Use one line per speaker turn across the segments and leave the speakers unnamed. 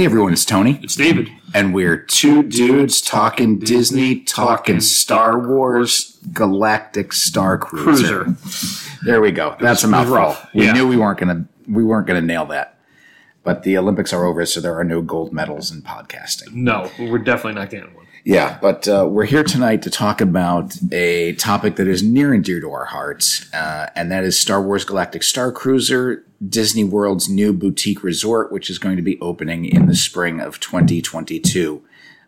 Hey everyone, it's Tony,
It's David.
and we're two dudes talking Disney, talking Star Wars Galactic Star Cruiser.
Cruiser.
There we go. That's a mouthful.
rough.
We
Yeah.
knew we weren't gonna we weren't gonna nail that. But the Olympics are over, so there are no gold medals in podcasting.
No, we're definitely not getting one.
Yeah, but uh, we're here tonight to talk about a topic that is near and dear to our hearts, uh, and that is Star Wars Galactic Star Cruiser, Disney World's new boutique resort, which is going to be opening in the spring of 2022.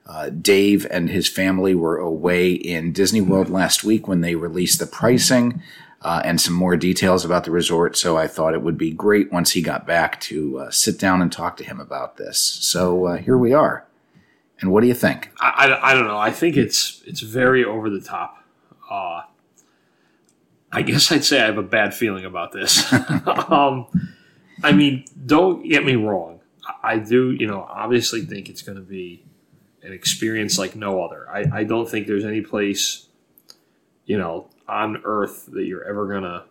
Uh, Dave and his family were away in Disney World last week when they released the pricing uh, and some more details about the resort. So I thought it would be great once he got back to uh, sit down and talk to him about this. So uh, here we are. And what do you think?
I, I, I don't know. I think it's it's very over the top. Uh, I guess I'd say I have a bad feeling about this. um, I mean, don't get me wrong. I, do, you know, obviously think it's going to be an experience like no other. I, I don't think there's any place, you know, on Earth that you're ever going to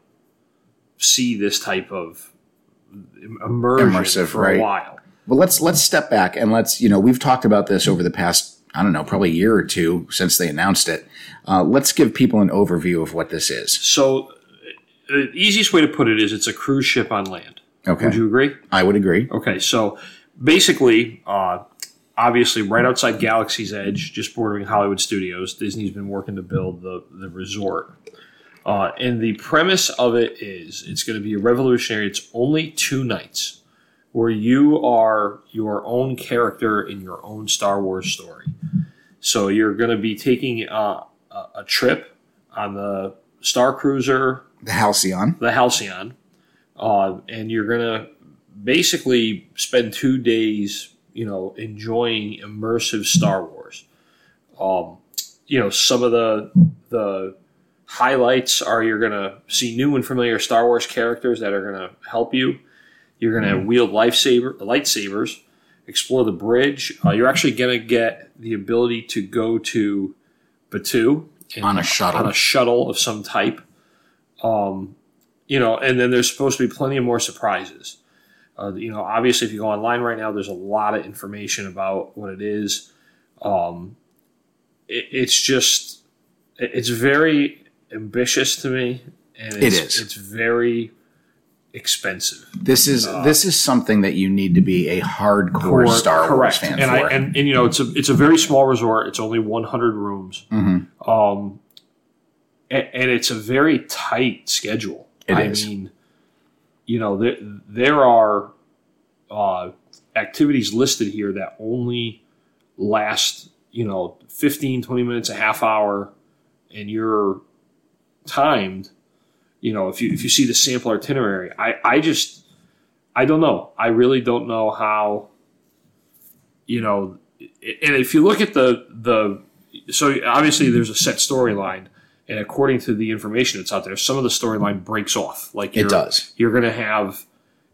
see this type of immersion
Immersive,
for
right.
a while.
Well, let's let's step back and let's you know we've talked about this over the past I don't know probably a year or two since they announced it. Uh, let's give people an overview of what this is.
So, the easiest way to put it is it's a cruise ship on land.
Okay,
Would you agree?
I would agree.
Okay, so basically, uh, obviously, right outside Galaxy's Edge, just bordering Hollywood Studios, Disney's been working to build the, the resort. Uh, and the premise of it is it's going to be a revolutionary. It's only two nights where you are your own character in your own Star Wars story. So you're going to be taking uh, a, a trip on the Star Cruiser
The Halcyon.
the Halcyon, uh, and you're gonna basically spend two days, you know, enjoying immersive Star Wars. Um, you know, some of the the highlights are you're gonna see new and familiar Star Wars characters that are gonna help you. You're gonna wield lifesaver lightsabers, explore the bridge. Uh, you're actually gonna get the ability to go to Batuu
On a shuttle.
on a shuttle of some type. Um, you know, and then there's supposed to be plenty of more surprises. Uh, you know, obviously, if you go online right now, there's a lot of information about what it is. Um, it, it's just, it- it's very ambitious to me, and
It
it's. It's very expensive.
This is this is something that you need to be a hardcore Star Wars fan
and
for.
I and, and you know, it's a it's a very small resort. It's only 100 rooms.
Mhm.
Um, and, and it's a very tight schedule.
It
I
is.
mean, you know, there there are uh, activities listed here that only last, you know, 15, 20 minutes, a half hour, and you're timed. You know, if you if you see the sample itinerary, I I just I don't know. I really don't know how. You know, and if you look at the the so obviously there's a set storyline, and according to the information that's out there, some of the storyline breaks off. Like
it does.
You're going to have,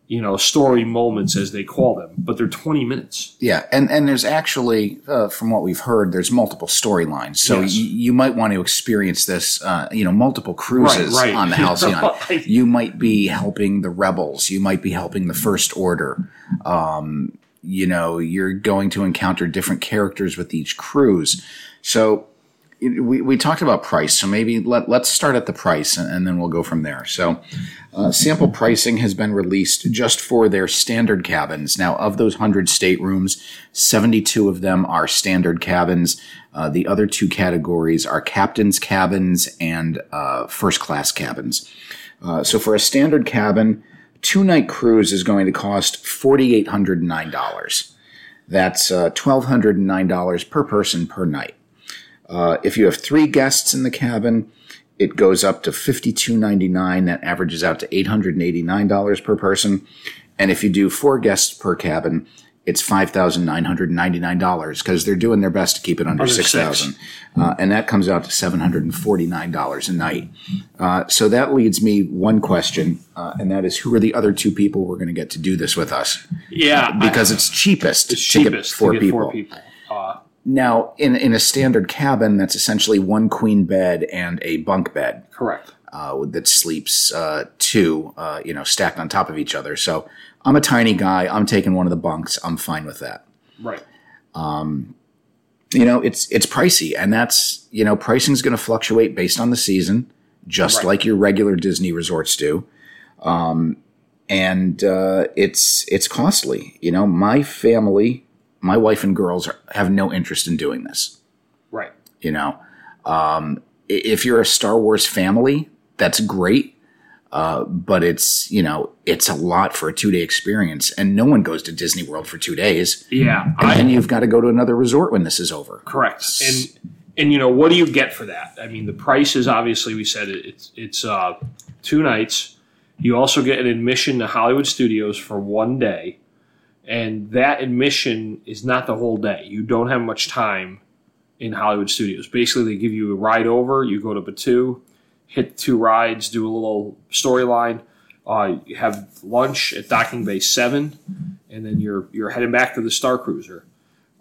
you know, story moments as they call them, but they're 20 minutes.
Yeah, and and there's actually, uh, from what we've heard, there's multiple storylines. So
Yes.
y- you might want to experience this, uh, you know, multiple cruises
Right, right.
on the Halcyon.
Right.
You might be helping the rebels. You might be helping the First Order. Um, you know, you're going to encounter different characters with each cruise. So we, we talked about price. So maybe let, let's start at the price and, and then we'll go from there. So uh, sample pricing has been released just for their standard cabins. Now, of those 100 staterooms, 72 of them are standard cabins. Uh, the other two categories are captain's cabins and uh, first class cabins. Uh, so for a standard cabin, two night cruise is going to cost $4,809. That's uh, $1,209 per person per night. Uh, if you have three guests in the cabin, it goes up to $52.99. That averages out to $889 per person. And if you do four guests per cabin, it's $5,999 because they're doing their best to keep it under,
Under
6000 uh, And that comes out to $749 a night. Uh, so that leads me one question, uh, and that is who are the other two people we're going to get to do this with us?
Yeah.
Because it's cheapest
it's
to get
cheapest
four
to get
people.
four people.
Now, in in a standard cabin, that's essentially one queen bed and a bunk bed
correct.
uh, that sleeps uh, two, uh, you know, stacked on top of each other. So I'm a tiny guy. I'm taking one of the bunks. I'm fine with that.
Right.
you know it's it's pricey and that's you know pricing is going to fluctuate based on the season just
Right.
like your regular disney resorts do um, and uh, it's it's costly you know my family my wife and girls are, have no interest in doing this
Right.
you know um, if you're a star wars family that's great uh, but it's you know it's a lot for a two day experience and no one goes to disney world for two days
Yeah.
and
I,
then you've got to go to another resort when this is over
Correct. And and you know what do you get for that? I mean, the price is obviously we said it, it's it's uh, two nights. You also get an admission to Hollywood Studios for one day, and that admission is not the whole day. You don't have much time in Hollywood Studios. Basically, they give you a ride over. You go to Batuu, hit two rides, do a little storyline. Uh, you have lunch at Docking Bay Seven, and then you're you're heading back to the Star Cruiser.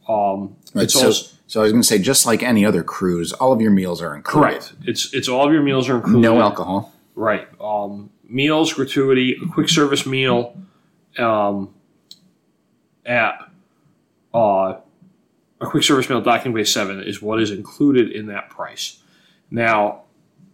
Um,
Right,
it's
so,
also
so I was going to say, just like any other cruise, all of your meals are included.
Correct. It's it's all of your meals are included.
No alcohol.
Right. Um, meals, gratuity, a quick service meal, um, at uh, a quick service meal, docking bay seven is what is included in that price. Now,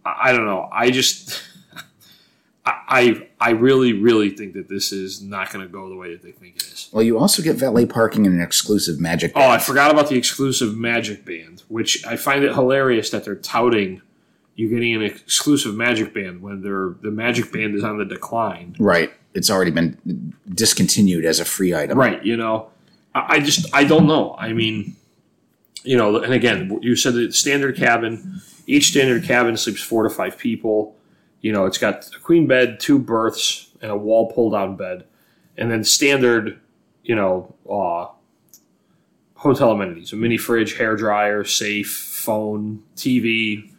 I, I don't know. I just. I, I really really think that this is not going to go the way that they think it is.
Well, you also get valet parking and an exclusive magic.
Oh, I forgot about the exclusive Magic Band, which I find it hilarious that they're touting you getting an exclusive Magic Band when they're, the Magic Band is on the decline.
Right. It's already been discontinued as a free item.
Right, you know, I, just I don't know. I mean, you know, and again, you said the standard cabin. Each standard cabin sleeps four to five people. You know, it's got a queen bed, two berths, and a wall pull down bed, and then standard, you know, uh, hotel amenities: a mini fridge, hair dryer, safe, phone, TV,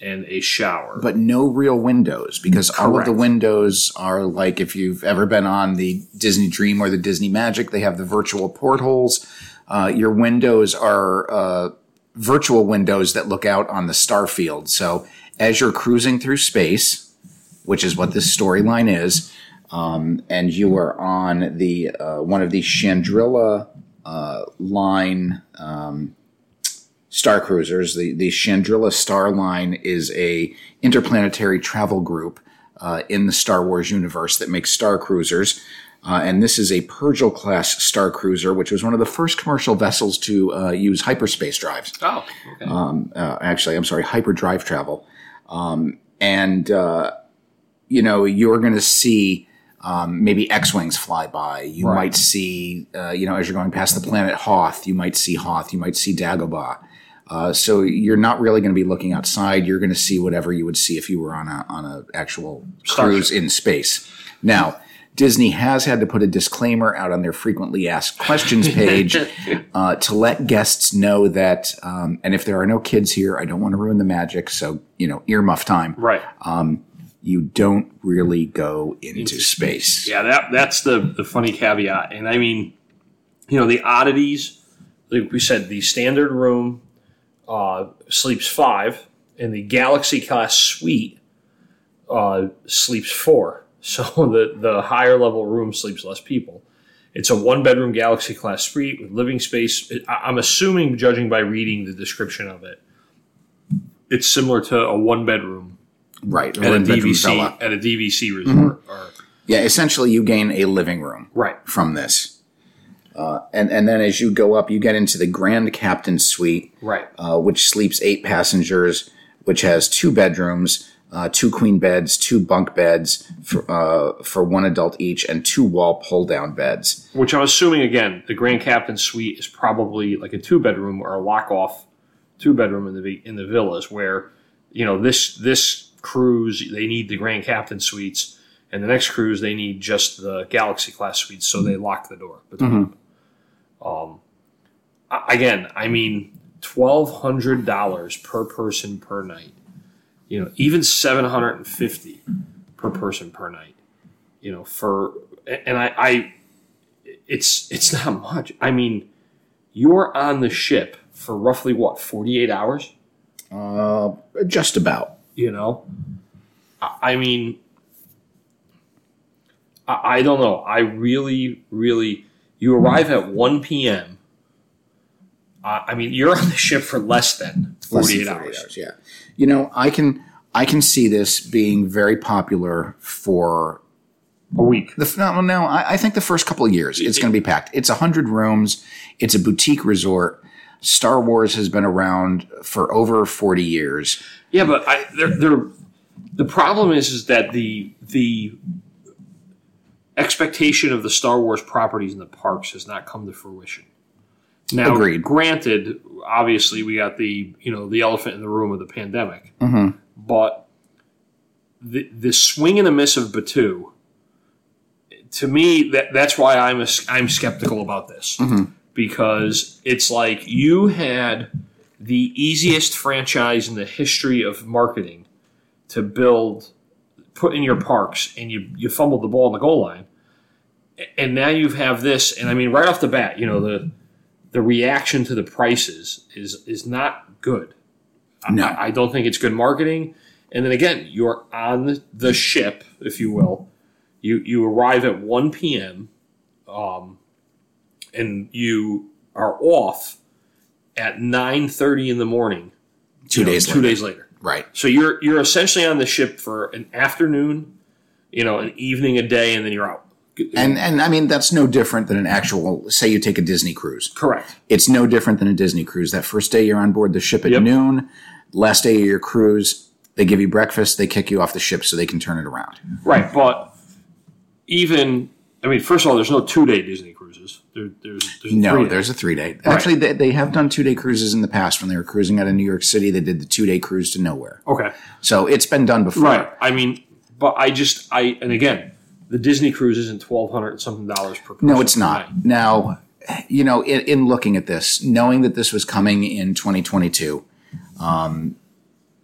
and a shower.
But no real windows because all of the windows are like if you've ever been on the Disney Dream or the Disney Magic, they have the virtual portholes. Uh, your windows are uh, virtual windows that look out on the star field. So as you're cruising through space, which is what this storyline is, um, and you are on the uh, one of the Chandrila uh, line um, star cruisers. The the Chandrila Star Line is a interplanetary travel group uh, in the Star Wars universe that makes star cruisers. Uh, and this is a Purrgil class star cruiser, which was one of the first commercial vessels to uh, use hyperspace drives
oh, okay.
uh, actually, I'm sorry, hyperdrive travel. Um, and, uh, you know, you're going to see um, maybe X Wings fly by. You
Right.
might see, uh, you know, as you're going past the planet Hoth, you might see Hoth, you might see Dagobah. Uh, so you're not really going to be looking outside. You're going to see whatever you would see if you were on a on a actual cruise in space. Now, Disney has had to put a disclaimer out on their frequently asked questions page uh, to let guests know that, um, and if there are no kids here, I don't want to ruin the magic. So you know, earmuff time.
right.
You don't really go into, space.
Yeah, that that's the the funny caveat. And I mean, you know, the oddities, like we said, the standard room uh, sleeps five, and the Galaxy class suite uh, sleeps four. So the the higher level room sleeps less people. It's a one bedroom Galaxy class suite with living space. I'm assuming, judging by reading the description of it, it's similar to a one bedroom
Right.
at a DVC at a DVC resort. Or,
Yeah. Essentially, you gain a living room
right.
from this. Uh, and, and then as you go up, you get into the Grand Captain Suite,
Right.
uh, which sleeps eight passengers, which has two bedrooms, uh, two queen beds, two bunk beds for, uh, for one adult each, and two wall pull down beds.
Which I'm assuming again, the Grand Captain Suite is probably like a two bedroom or a lock off two bedroom in the in the villas where you know this this cruise they need the Grand Captain suites and the next cruise they need just the Galaxy class suites so they lock the door. them. Um, again, I mean twelve hundred dollars per person per night. You know, even seven hundred and fifty per person per night. You know, for and I, I it's it's not much. I mean, you're on the ship for roughly what forty eight hours.
Uh, just about.
You know, I, mean, I, don't know. I really, really, you arrive at one p.m. Uh, I mean, you're on the ship for less than
Less
48
than
hours.
Yeah. You know, I can I can see this being very popular for
A week.
the no, no. I, I think the first couple of years it's going to be packed. It's a hundred rooms. It's a boutique resort. Star Wars has been around for over forty years.
Yeah, but I, they're, they're, the problem is is that the the expectation of the Star Wars properties in the parks has not come to fruition. Now,
Agreed.
granted, obviously we got the you know the elephant in the room of the pandemic,
Mm-hmm.
but the the swing and a miss of Batuu, to me that that's why I'm a, I'm skeptical about this
Mhm.
Because it's like you had the easiest franchise in the history of marketing to build, put in your parks, and you you fumbled the ball on the goal line, and now you have this, and I mean right off the bat, you know the the reaction to the prices is is not good.
No.
I, I don't think it's good marketing. And then again, you're on the ship, if you will. You you arrive at one p.m. Um, and you are off at nine thirty in the morning.
Two
you know,
days.
Two
later.
days later.
Right.
So you're you're essentially on the ship for an afternoon, you know, an evening, a day, and then you're out.
And and I mean that's no different than an actual. Say you take a Disney cruise.
correct.
It's no different than a Disney cruise. That first day you're on board the ship at
Yep.
noon. Last day of your cruise, they give you breakfast. They kick you off the ship so they can turn it around.
Right, but even I mean, first of all, there's no two day Disney cruises. There, there's there's
No,
three-day.
there's a three day. Actually, they, they have done two day cruises in the past. When they were cruising out of New York City, they did the two day cruise to nowhere.
okay.
So it's been done before.
Right. I mean, but I just I and again, the Disney cruise isn't twelve hundred and something dollars per person.
No, it's not.
night.
Now, you know, in, in looking at this, knowing that this was coming in 2022, um,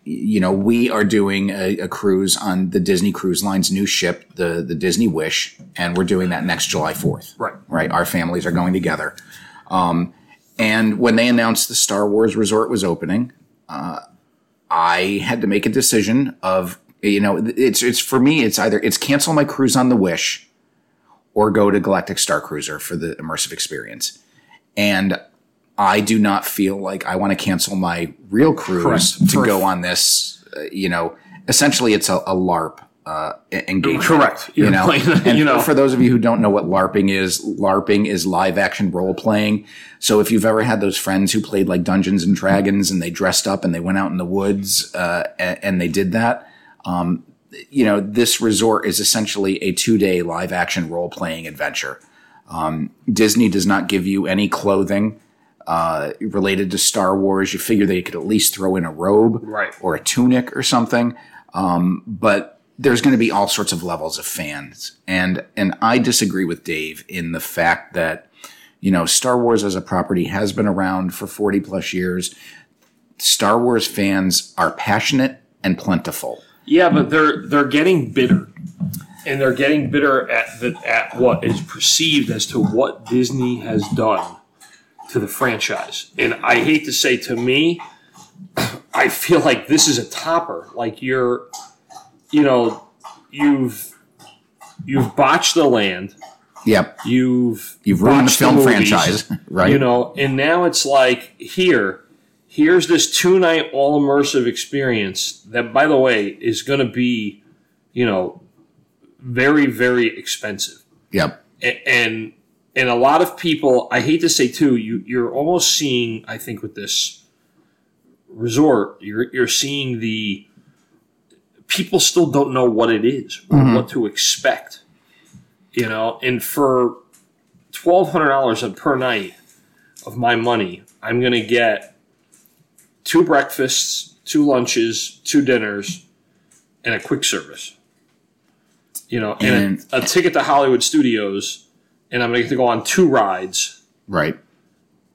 you know, we are doing a, a cruise on the Disney Cruise Line's new ship, the the Disney Wish, and we're doing that next July 4th.
Right.
Right. Our families are going together. Um, and when they announced the Star Wars resort was opening, uh, I had to make a decision of, you know, it's it's for me, it's either it's cancel my cruise on the Wish or go to Galactic Star Cruiser for the immersive experience. And I do not feel like I want to cancel my real cruise
Correct.
to go on this. Uh, you know, essentially, it's a, a LARP uh, engagement.
Correct.
You
You're
know,
playing-
and
you know.
for those of you who don't know what LARPing is, LARPing is live action role playing. So if you've ever had those friends who played like Dungeons and Dragons and they dressed up and they went out in the woods uh, and, and they did that, um, you know, this resort is essentially a two day live action role playing adventure. Um, Disney does not give you any clothing uh, related to Star Wars. You figure they could at least throw in a robe
Right.
or a tunic or something. Um, but there's going to be all sorts of levels of fans. And, and I disagree with Dave in the fact that, you know, Star Wars as a property has been around for 40 plus years. Star Wars fans are passionate and plentiful.
Yeah, but they're they're getting bitter, and they're getting bitter at the at what is perceived as to what Disney has done to the franchise. And I hate to say, to me, I feel like this is a topper. Like you're, you know, you've you've botched the land.
Yep.
You've
You've ruined the film
movies,
franchise, right?
You know, and now it's like here, here's this two night all immersive experience that, by the way, is going to be, you know, very very expensive,
Yep.
A- and and a lot of people. I hate to say too, you you're almost seeing. I think with this resort, you're you're seeing the people still don't know what it is or
Mhm.
what to expect. You know, and for twelve hundred dollars per night of my money, I'm going to get two breakfasts, two lunches, two dinners, and a quick service. You know, and,
And-
a, a ticket to Hollywood Studios, and I'm going to get to go on two rides.
Right.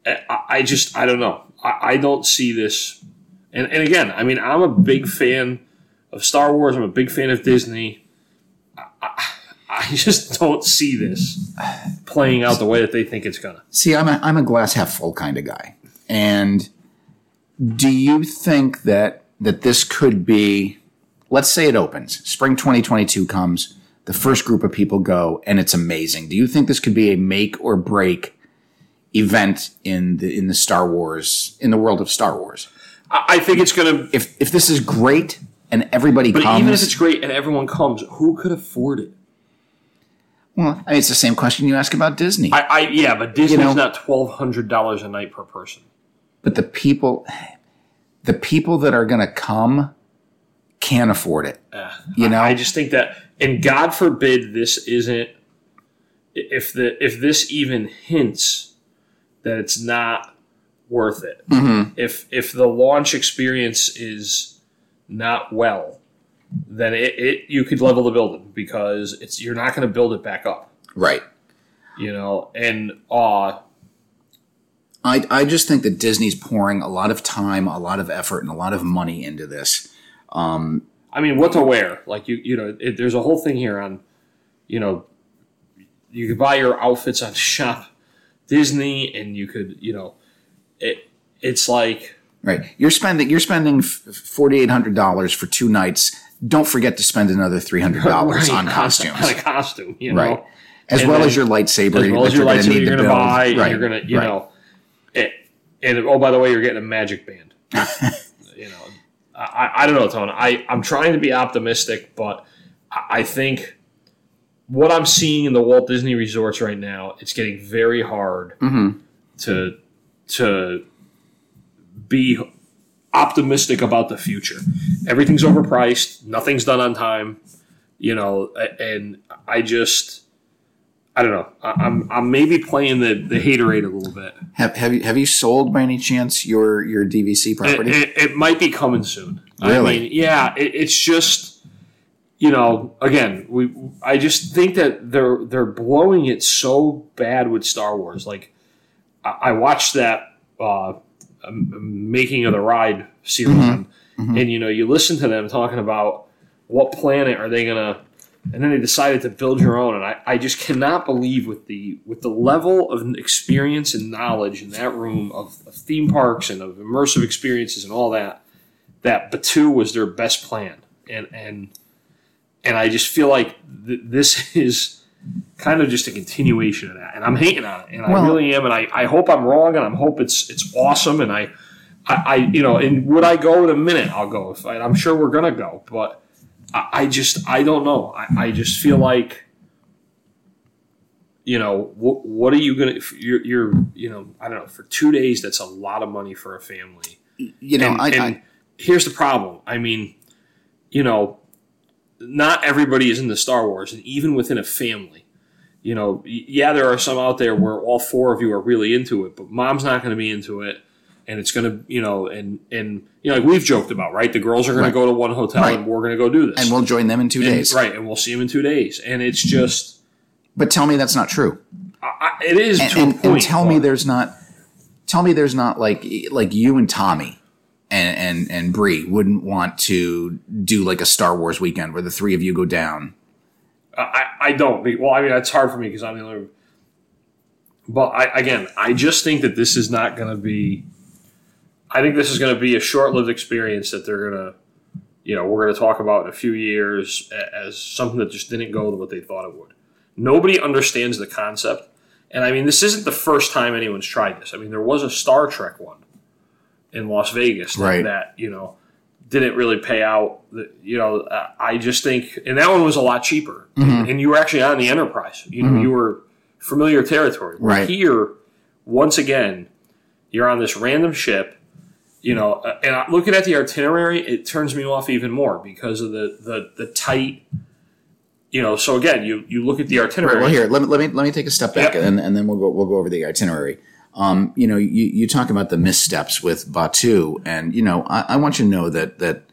I, I just, I don't know. I, I don't see this. And, and again, I mean, I'm a big fan of Star Wars. I'm a big fan of Disney. I, I, I just don't see this playing out the way that they think it's gonna.
See, I'm a, I'm a glass half full kind of guy. And do you think that that this could be let's say it opens, spring 2022 comes, the first group of people go and it's amazing. Do you think this could be a make or break event in the in the Star Wars in the world of Star Wars.
I, I think it's going to.
If if this is great and everybody
But
comes,
even if it's great and everyone comes, who could afford it?
well, I mean, it's the same question you ask about Disney.
I, I yeah, but Disney's
know-
not twelve hundred dollars a night per person.
but the people, the people that are going to come, can't afford it. You know,
I just think that, and God forbid this isn't. If the if this even hints that it's not worth it,
Mm-hmm.
if if the launch experience is not well, then it, it you could level the building because it's you're not going to build it back up,
right?
you know. And uh
I, I just think that Disney's pouring a lot of time, a lot of effort, and a lot of money into this.
I mean, what to wear? Like you, you know, it, there's a whole thing here on, you know, you could buy your outfits on Shop Disney, and you could, you know, it. It's like
Right. You're spending you're spending forty eight hundred dollars for two nights. Don't forget to spend another three hundred dollars
right,
on costumes.
on a costume, you know,
Right. As
And
well
then-
as your lightsaber,
as well as your lightsaber you're going to buy,
Right.
you're going to, you
right.
know, it, and oh, by the way, you're getting a magic band. you know, I, I don't know, Tone. I I'm trying to be optimistic, but I think what I'm seeing in the Walt Disney resorts right now, it's getting very hard
Mm-hmm.
to to be optimistic about the future. Everything's overpriced. Nothing's done on time. You know, and I just, I don't know. I- I'm I'm maybe playing the the haterade a little bit.
Have, have you have you sold by any chance your your DVC property?
it, it might be coming soon. I
Really?
mean, yeah. It, it's just, you know, again, we. I just think that they're they're blowing it so bad with Star Wars. Like, I, I watched that uh, um, making of the ride series, and, and you know, you listen to them talking about what planet are they gonna. And then they decided to build your own, and I, I just cannot believe with the with the level of experience and knowledge in that room of, of theme parks and of immersive experiences and all that, that Batuu was their best plan, and and and I just feel like th- this is kind of just a continuation of that, and I'm hating on it, and I really am, and I, I hope I'm wrong, and I hope it's it's awesome, and I, I, I you know, and would I go in a minute? I'll go. If I, I'm sure we're gonna go, but I, I just I don't know. I, I just feel like. You know what? What are you gonna? You're, you're, you know, I don't know. For two days, that's a lot of money for a family
you know,
and,
I,
and
I
here's the problem. I mean, you know, not everybody is into Star Wars, and even within a family, you know, yeah, there are some out there where all four of you are really into it, but mom's not going to be into it, and it's going to, you know, and and you know, like we've joked about, right? The girls are going
Right.
to go to one hotel,
Right.
and we're going to go do this,
and we'll join them in two
And-
days.
right? And we'll see them in two days, and it's just,
But tell me that's not true.
I, it is
And, and,
point.
and tell me there's not. Tell me there's not like like you and Tommy and and and Bree wouldn't want to do like a Star Wars weekend where the three of you go down.
I, I don't. Well, I mean, it's hard for me because I'm the only. But I, again, I just think that this is not going to be. I think this is going to be a short-lived experience that they're going to, you know, we're going to talk about in a few years as something that just didn't go the what they thought it would. Nobody understands the concept, and I mean, this isn't the first time anyone's tried this. I mean, there was a Star Trek one in Las Vegas that,
Right.
that you know didn't really pay out. You know, I just think, and that one was a lot cheaper, and, mm-hmm. and you were actually on the Enterprise. You know, mm-hmm. you were familiar territory.
Right.
Here, once again, you're on this random ship. You know, uh, and looking at the itinerary, it turns me off even more because of the the, the tight. You know, so again, you you look at the itinerary.
Well, here let me let me let me take a step back
Yep.
and, and then we'll go we'll go over the itinerary. Um, you know, you, you talk about the missteps with Batuu, and you know, I, I want you to know that that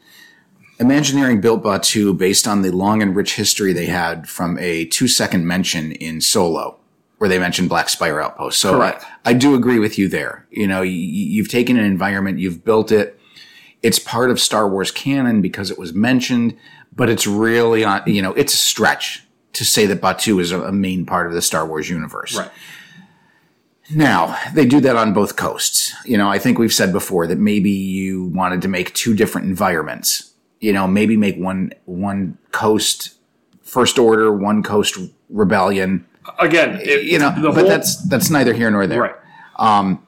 Imagineering built Batuu based on the long and rich history they had from a two second mention in Solo, where they mentioned Black Spire Outpost. So I, I do agree with you there. You know, you, you've taken an environment, you've built it. It's part of Star Wars canon because it was mentioned, but it's really on. You know, it's a stretch to say that Batuu is a, a main part of the Star Wars universe.
right.
Now, they do that on both coasts. You know, I think we've said before that maybe you wanted to make two different environments. You know, maybe make one one coast first order, one coast rebellion.
Again, it,
You know, but
whole-
that's that's neither here nor there.
right.
Um,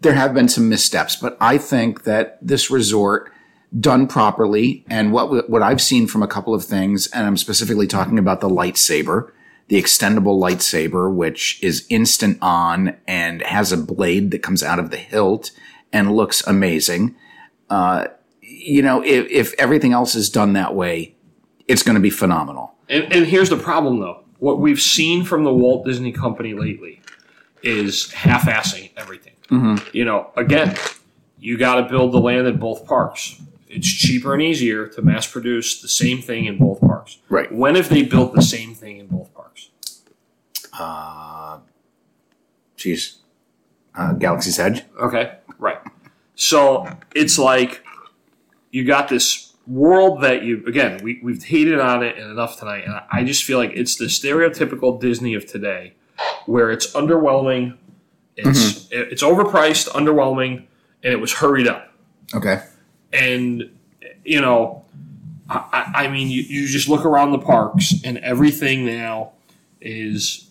there have been some missteps, but I think that this resort done properly and what what I've seen from a couple of things, and I'm specifically talking about the lightsaber, the extendable lightsaber, which is instant on and has a blade that comes out of the hilt and looks amazing. Uh, you know, if, if everything else is done that way, it's going to be phenomenal.
And, and here's the problem, though. What we've seen from the Walt Disney Company lately is half-assing everything. You know, again, you got to build the land in both parks. It's cheaper and easier to mass produce the same thing in both parks.
Right.
When have they built the same thing in both parks?
Uh, geez, uh, Galaxy's Edge.
Okay, right. So it's like you got this world that you again we we've hated on it enough tonight, and I just feel like it's the stereotypical Disney of today, where it's underwhelming, it's it's overpriced, underwhelming, and it was hurried up.
Okay.
And you know, I, I mean, you, you just look around the parks, and everything now is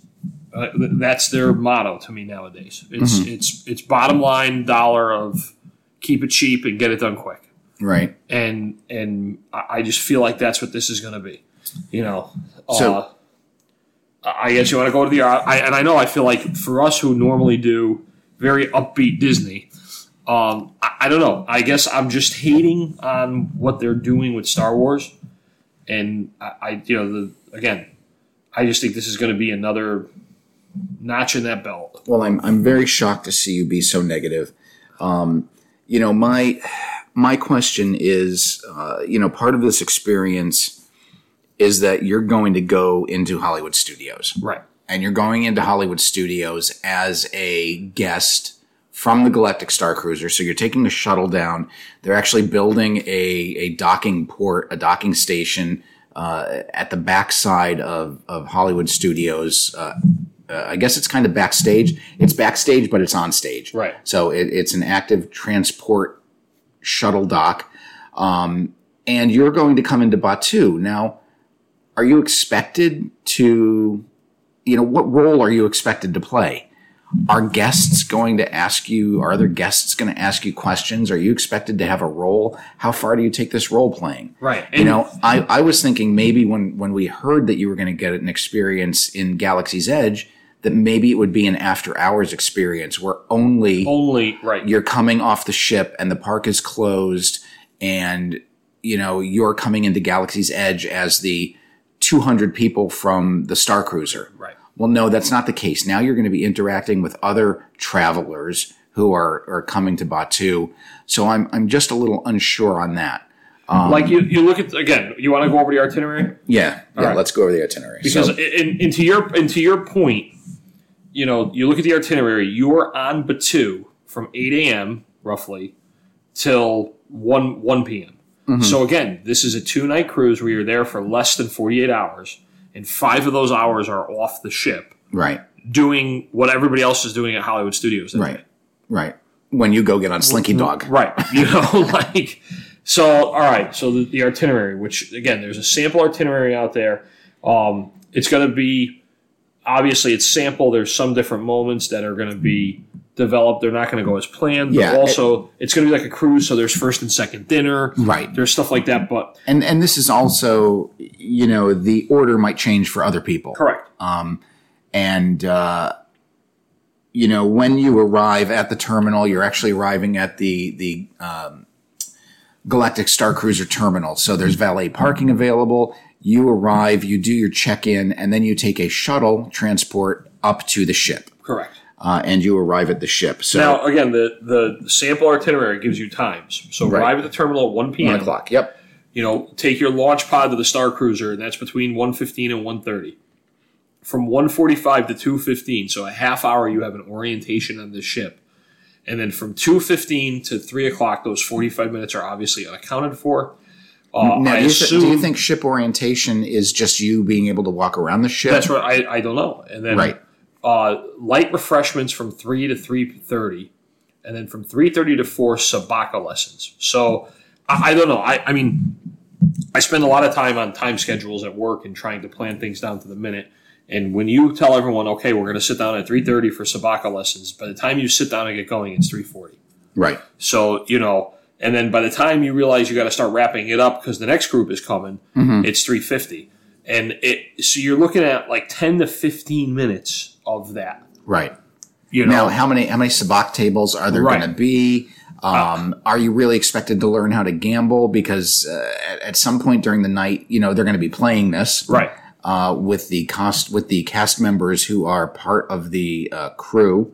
uh, that's their motto to me nowadays. It's it's it's bottom line dollar of keep it cheap and get it done quick.
Right.
And and I just feel like that's what this is going to be. You know,
So-
uh, I guess you want to go to the I, and I know I feel like for us who normally do very upbeat Disney. Um, I, I don't know. I guess I'm just hating on what they're doing with Star Wars, and I, I you know, the again, I just think this is going to be another notch in that belt.
Well, I'm I'm very shocked to see you be so negative. Um, you know, my my question is, uh, you know, part of this experience is that you're going to go into Hollywood studios.
Right.
and you're going into Hollywood Studios as a guest from the Galactic Star Cruiser. So you're taking a shuttle down. They're actually building a, a docking port, a docking station uh, at the backside of, of Hollywood Studios. Uh, uh, I guess it's kind of backstage. It's backstage, but it's on stage.
Right.
So it, it's an active transport shuttle dock. Um, and you're going to come into Batuu. Now, are you expected to you know, what role are you expected to play? Are guests going to ask you, are other guests going to ask you questions? Are you expected to have a role? How far do you take this role playing?
Right.
You know, I, I was thinking maybe when, when we heard that you were going to get an experience in Galaxy's Edge, that maybe it would be an after hours experience where only
only right.
you're coming off the ship and the park is closed and you know you're coming into galaxy's edge as the 200 people from the star cruiser
Right.
well no that's not the case now you're going to be interacting with other travelers who are are coming to batuu so i'm i'm just a little unsure on that um,
like you, you look at again. You want to go over the itinerary
yeah yeah
right.
let's go over the itinerary
because
so,
in, in, your and to your point, you know, you look at the itinerary. You're on Batuu from eight a.m. roughly till one one p.m.
Mm-hmm.
So again, this is a two night cruise where you're there for less than forty eight hours, and five of those hours are off the ship
right
doing what everybody else is doing at Hollywood Studios.
right right when you go get on slinky dog
Right. You know, like, so, all right. So the, the itinerary, which again, there's a sample itinerary out there. Um, it's going to be, obviously, it's sample. There's some different moments that are going to be developed. They're not going to go as planned. But
Yeah,
also, it's going to be like a cruise. So there's first and second dinner.
Right.
There's stuff like that. But
and and this is also you know the order might change for other people
correct.
Um, and uh, you know when you arrive at the terminal, you're actually arriving at the the um, Galactic Star Cruiser terminal. So there's valet parking available. You arrive, you do your check in, and then you take a shuttle transport up to the ship,
Correct.
uh, and you arrive at the ship. So
Now, again, the, the sample itinerary gives you times. So
Right.
arrive at the terminal at 1 p.m.
one o'clock. Yep.
you know, take your launch pod to the Star Cruiser, and that's between 115 and 130. From 145 to 215, so a half hour, you have an orientation on the ship. And then from 215 to 3 o'clock, those 45 minutes are obviously unaccounted for. Uh,
Now,
I
do you,
assume
do you think ship orientation is just you being able to walk around the ship?
that's right. I, I don't know. And then
Right.
uh, light refreshments from 3 to 3.30. And then from 3.30 to 4, Sabacc lessons. So I, I don't know. I, I mean, I spend a lot of time on time schedules at work and trying to plan things down to the minute. And when you tell everyone, okay, we're going to sit down at 3.30 for Sabacc lessons, by the time you sit down and get going, it's 3.40.
Right.
So, you know, and then by the time you realize you got to start wrapping it up because the next group is coming,
Mm-hmm.
it's 350. And it, so you're looking at like 10 to 15 minutes of that.
Right.
You know,
Now, how many how many sabacc tables are there
Right.
going to be? Um, are you really expected to learn how to gamble? Because uh, at, at some point during the night, you know they're going to be playing this
right.
uh, with the cost with the cast members who are part of the uh, crew.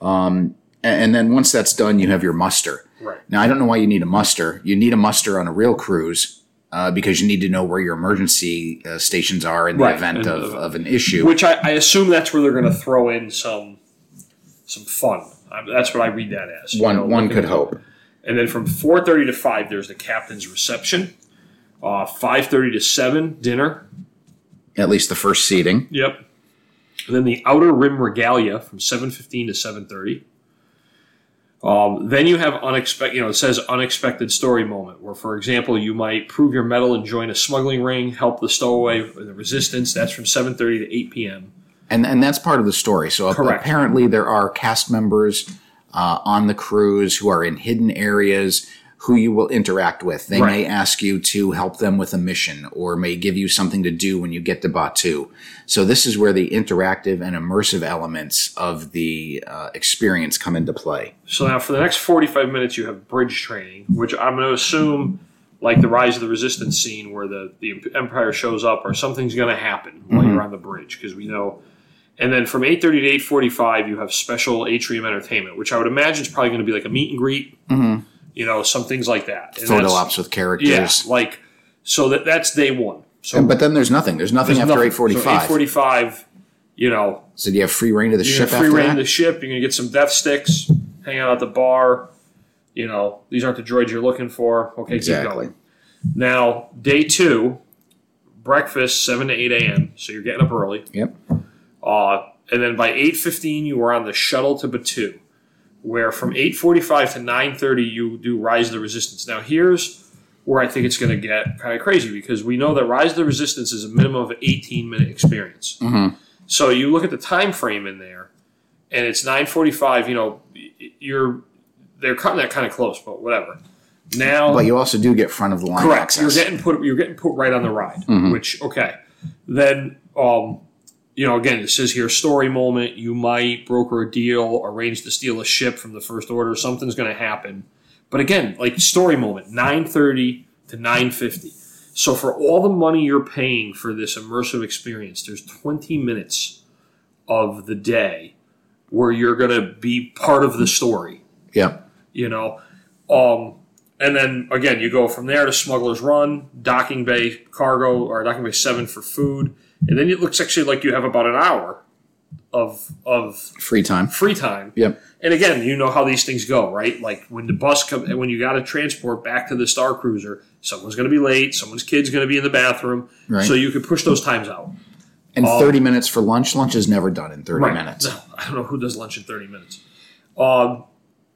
Um, a- and then once that's done, you have your muster.
Right.
Now, I don't know why you need a muster. You need a muster on a real cruise uh, because you need to know where your emergency uh, stations are in the
Right.
event
And,
of,
uh,
of an issue.
Which I, I assume that's where they're going to throw in some some fun. I, that's what I read that as. you
one
know,
one could hope.
And then from 4.30 to 5, there's the captain's reception. Uh, 5.30 to 7, dinner.
At least the first seating.
Yep. And then the outer rim regalia from 7.15 to 7.30. Um, then you have unexpected, you know, it says unexpected story moment, where, for example, you might prove your mettle and join a smuggling ring, help the stowaway the resistance. That's from 7.30 to 8 p.m.
and and that's part of the story. So
Correct.
apparently there are cast members uh, on the cruise who are in hidden areas who you will interact with. They may ask you to help them with a mission or may give you something to do when you get to Batuu. So this is where the interactive and immersive elements of the uh, experience come into play.
So now for the next 45 minutes, you have bridge training, which I'm going to assume, like the Rise of the Resistance scene where the, the Empire shows up, or something's going to happen while you're on the bridge, because we know. And then from 8.30 to 8.45, you have special atrium entertainment, which I would imagine is probably going to be like a meet and greet, you know, some things like that. And
Photo
that's-
ops with characters.
Yeah, like, so that that's day one. So
But then there's nothing. There's nothing
there's
after
nothing.
845.
So 8.45, you know,
So do you have free reign of the ship
free
after
reign
that?
the ship. You're gonna get some death sticks, hang out at the bar. You know, these aren't the droids you're looking for. Okay, keep
Exactly.
going. Now, day two, breakfast seven to eight a.m. So you're getting up early.
Yep.
Uh, and then by eight fifteen, you are on the shuttle to Batuu, where from eight forty five to nine thirty, you do Rise of the Resistance. Now, here's where I think it's going to get kind of crazy because we know that Rise of the Resistance is a minimum of eighteen minute experience. So you look at the time frame in there, and it's nine forty five. You know, you're they're cutting that kind of close, but whatever. Now,
But you also do get front of the line
Correct.
access.
You're getting put. You're getting put right on the ride.
Mm-hmm.
Which okay, then um, you know again, it says here story moment. You might broker a deal, arrange to steal a ship from the First Order. Something's going to happen. But again, like story moment, nine thirty to nine fifty. So for all the money you're paying for this immersive experience, there's twenty minutes of the day where you're going to be part of the story
Yeah.
you know. Um, and then again, you go from there to Smuggler's Run, Docking Bay Cargo, or Docking Bay Seven for food, and then it looks actually like you have about an hour of of
Free time.
free time.
Yep.
And again, you know how these things go, right? Like when the bus comes, when you got to transport back to the Star Cruiser, someone's going to be late, someone's kid's going to be in the bathroom,
Right.
so you can push those times out.
And 30 minutes for lunch. Lunch is never done in 30
Right.
minutes.
No, I don't know who does lunch in 30 minutes. Um,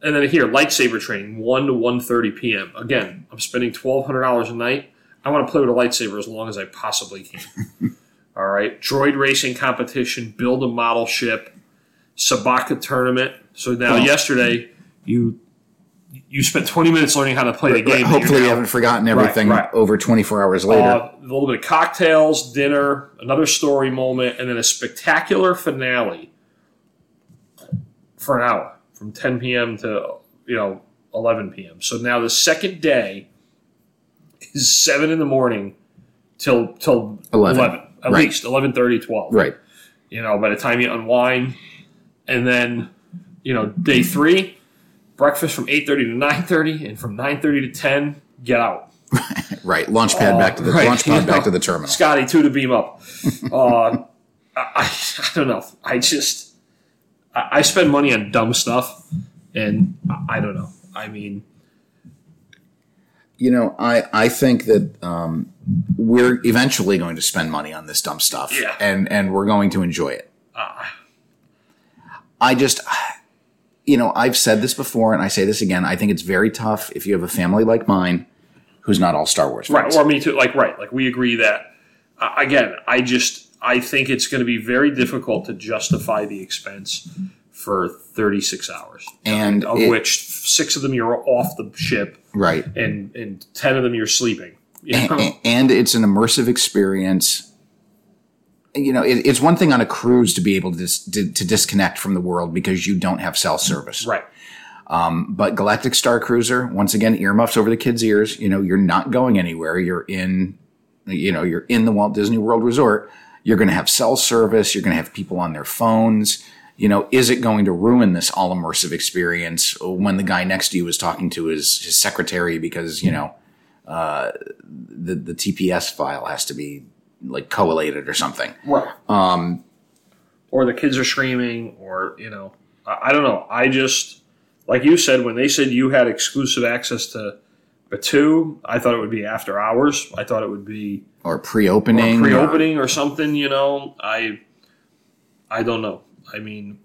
and then here, lightsaber training, 1 to 1.30 p.m. Again, I'm spending $1,200 a night. I want to play with a lightsaber as long as I possibly can. All right. Droid racing competition, build a model ship, Sabacc tournament. So now, yesterday, you you spent 20 minutes learning how to play the game.
Hopefully, you haven't forgotten everything
right.
over 24 hours later.
uh, a little bit of cocktails, dinner, another story moment, and then a spectacular finale for an hour from 10 p.m. to you know 11 p.m. So now the second day is seven in the morning till till
11.
11, at
Right.
least 11:30, 12.
right.
You know, by the time you unwind, and then you know day three, breakfast from 8:30 to 9:30, and from 9:30 to 10, get out.
Right. Launch pad back to the
Oh, right,
launch
you
pad back
know.
to the terminal.
Scotty, two to beam up. uh, I, I, I don't know. I just I, I spend money on dumb stuff, and I, I don't know. I mean,
You know, I I think that um, we're eventually going to spend money on this dumb stuff,
Yeah.
and and we're going to enjoy it.
uh,
I just, you know, I've said this before, and I say this again. I think it's very tough if you have a family like mine, who's not all Star Wars
right?
fans.
Or me too. Like right? Like we agree that uh, again. I just I think it's going to be very difficult to justify the expense for 36 hours,
And
of
it-
which six of them you're off the ship,
right.
and and ten of them you're sleeping. You know?
A- and it's an immersive experience. You know, it, it's one thing on a cruise to be able to, dis, to to disconnect from the world because you don't have cell service.
right.
Um, but Galactic Star Cruiser, once again, earmuffs over the kids' ears. You know, you're not going anywhere. You're in, you know, you're in the Walt Disney World Resort. You're going to have cell service. You're going to have people on their phones. You know, is it going to ruin this all immersive experience when the guy next to you is talking to his, his secretary because, you know, uh, the, the TPS file has to be like collated or something?
Right. Um, or the kids are screaming, or you know, I, I don't know. I just like you said when they said you had exclusive access to Batuu, I thought it would be after hours. I thought it would be
Or pre-opening? or-
pre-opening or something. You know, I I don't know. I mean,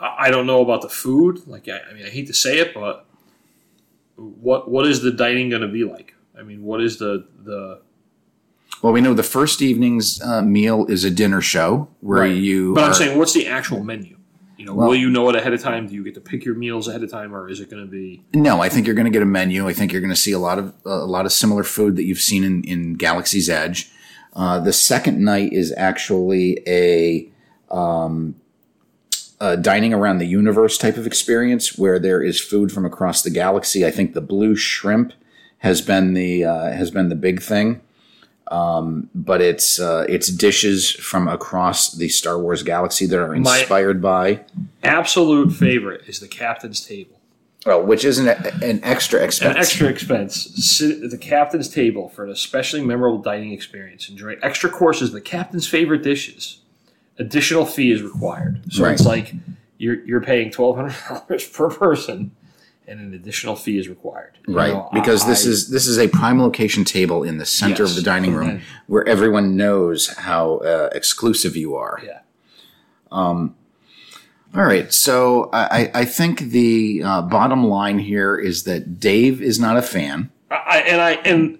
I, I don't know about the food. Like, I, I mean, I hate to say it, but what what is the dining going to be like? I mean, what is the the
Well, we know the first evening's uh, meal is a dinner show where
Right.
you.
But
are-
I'm saying, what's the actual menu? You know,
Well-
will you know it ahead of time? Do you get to pick your meals ahead of time, or is it going to be
No, I think you're going to get a menu. I think you're going to see a lot of a lot of similar food that you've seen in, in Galaxy's Edge. Uh, the second night is actually a, um, a dining around the universe type of experience where there is food from across the galaxy. I think the blue shrimp has been the uh, has been the big thing. Um, but it's uh, it's dishes from across the Star Wars galaxy that are
My-
inspired by
absolute favorite? Is the captain's table
well, which isn't an extra expense.
an extra expense? Sit at the captain's table for an especially memorable dining experience. Enjoy extra courses, the captain's favorite dishes. Additional fee is required, so
Right.
it's like you're you're paying twelve hundred dollars per person, and an additional fee is required. You
Right,
know,
because this
I-
is this is a prime location table in the center
Yes.
of the dining room where everyone knows how uh, exclusive you are.
yeah. Um.
All right, so I, I think the uh, bottom line here is that Dave is not a fan.
I, and I and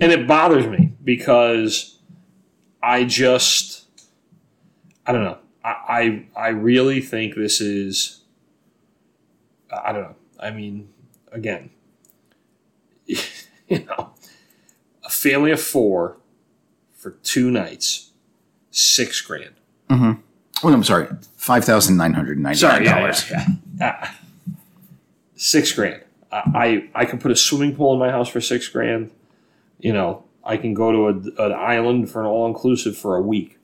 and it bothers me because I just I don't know. I I, I really think this is I don't know. I mean, again, you know, a family of four for two nights, six grand.
Oh, no, I'm sorry, five thousand nine hundred ninety
Sorry,
nine
yeah,
dollars.
yeah, yeah. Ah. six grand. I, I I can put a swimming pool in my house for six grand. You know, I can go to a, an island for an all inclusive for a week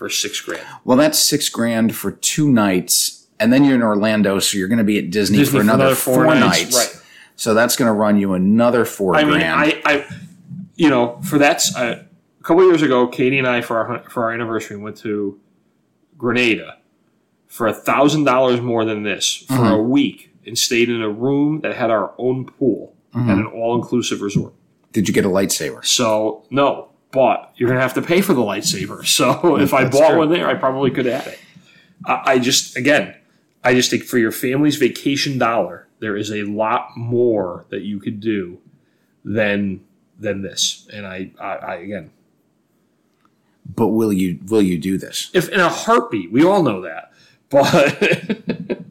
for six grand.
Well, that's six grand for two nights, and then you're in Orlando, so you're going to be at Disney,
Disney
for another, four, nights.
right?
So that's going to run you another four
I mean,
grand.
I, I, you know, for that's uh, a couple years ago, Katie and I for our for our anniversary went to Grenada for a thousand dollars more than this for
Mm-hmm.
a week and stayed in a room that had our own pool
Mm-hmm.
at an all inclusive resort.
Did you get a lightsaber?
So no, but you're gonna have to pay for the lightsaber. So if I
That's
bought
true.
one there, I probably could have had it. I, I just again, I just think for your family's vacation dollar, there is a lot more that you could do than than this. And I, I, I again,
But will you will you do this?
if in a heartbeat, we all know that, but.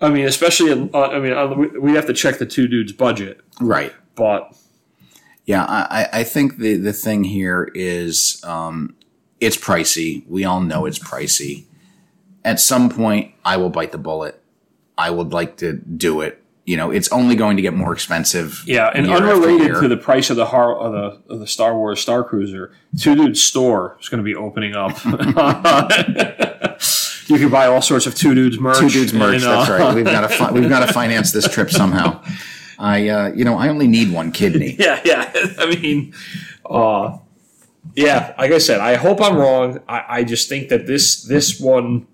I mean, especially, in, uh, I mean, uh, we have to check the two dudes' budget,
Right.
but
Yeah, I, I- think the, the thing here is um, it's pricey. We all know it's pricey. At some point, I will bite the bullet. I would like to do it. You know, it's only going to get more expensive.
Yeah, and unrelated to the price of the har- of the of the Star Wars Star Cruiser, Two Dudes store is going to be opening up. you can buy all sorts of Two Dudes merch.
Two dudes merch.
and, uh,
that's right. We've got to fi- we've got to finance this trip somehow. I uh, you know I only need one kidney.
Yeah, yeah. I mean, uh, yeah. Like I said, I hope I'm wrong. I, I just think that this this one,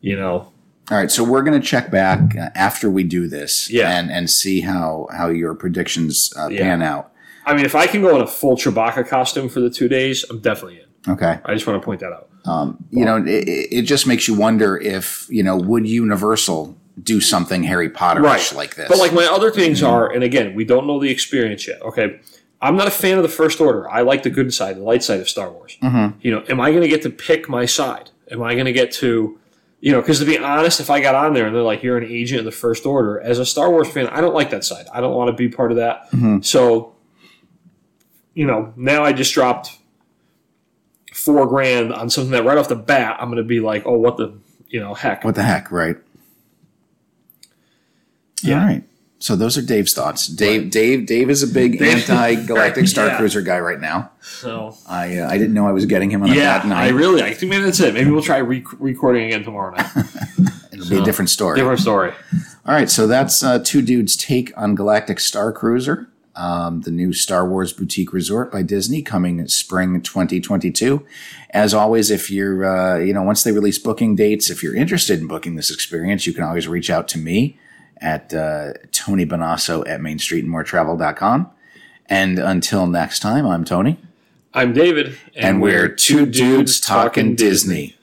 you know,
All right, so we're going to check back uh, after we do this,
Yeah.
and and see how how your predictions uh,
Yeah.
pan out.
I mean, if I can go in a full Chewbacca costume for the two days, I'm definitely in.
Okay.
I just want to point that out.
Um, you know, it, it just makes you wonder if you know would Universal do something Harry Potterish like this?
But like my other things are, and again, we don't know the experience yet. Okay, I'm not a fan of the First Order. I like the good side, the light side of Star Wars.
Mm-hmm.
You know, am I going to get to pick my side? Am I going to get to, you know, because to be honest, if I got on there and they're like, you're an agent of the First Order, as a Star Wars fan, I don't like that side. I don't want to be part of that.
Mhm.
So, you know, now I just dropped four grand on something that right off the bat, I'm going to be like, oh, what the, you know, heck.
What the heck, right?
Yeah.
All right. So those are Dave's thoughts. Dave, Dave, Dave is a big anti-galactic Star
Yeah.
Cruiser guy right now.
So,
I uh, I didn't know I was getting him on a
yeah,
bad night.
I really, I think maybe that's it. Maybe we'll try re- recording again tomorrow night.
It'll be a different story.
Different story.
All right, so that's uh, two dudes' take on Galactic Star Cruiser, um, the new Star Wars boutique resort by Disney, coming spring 2022. As always, if you're, uh, you know, once they release booking dates, if you're interested in booking this experience, you can always reach out to me at uh, Tony Bonasso at MainStreetAndMoreTravel.com. And until next time, I'm Tony,
I'm David,
and we're two dudes talking Disney.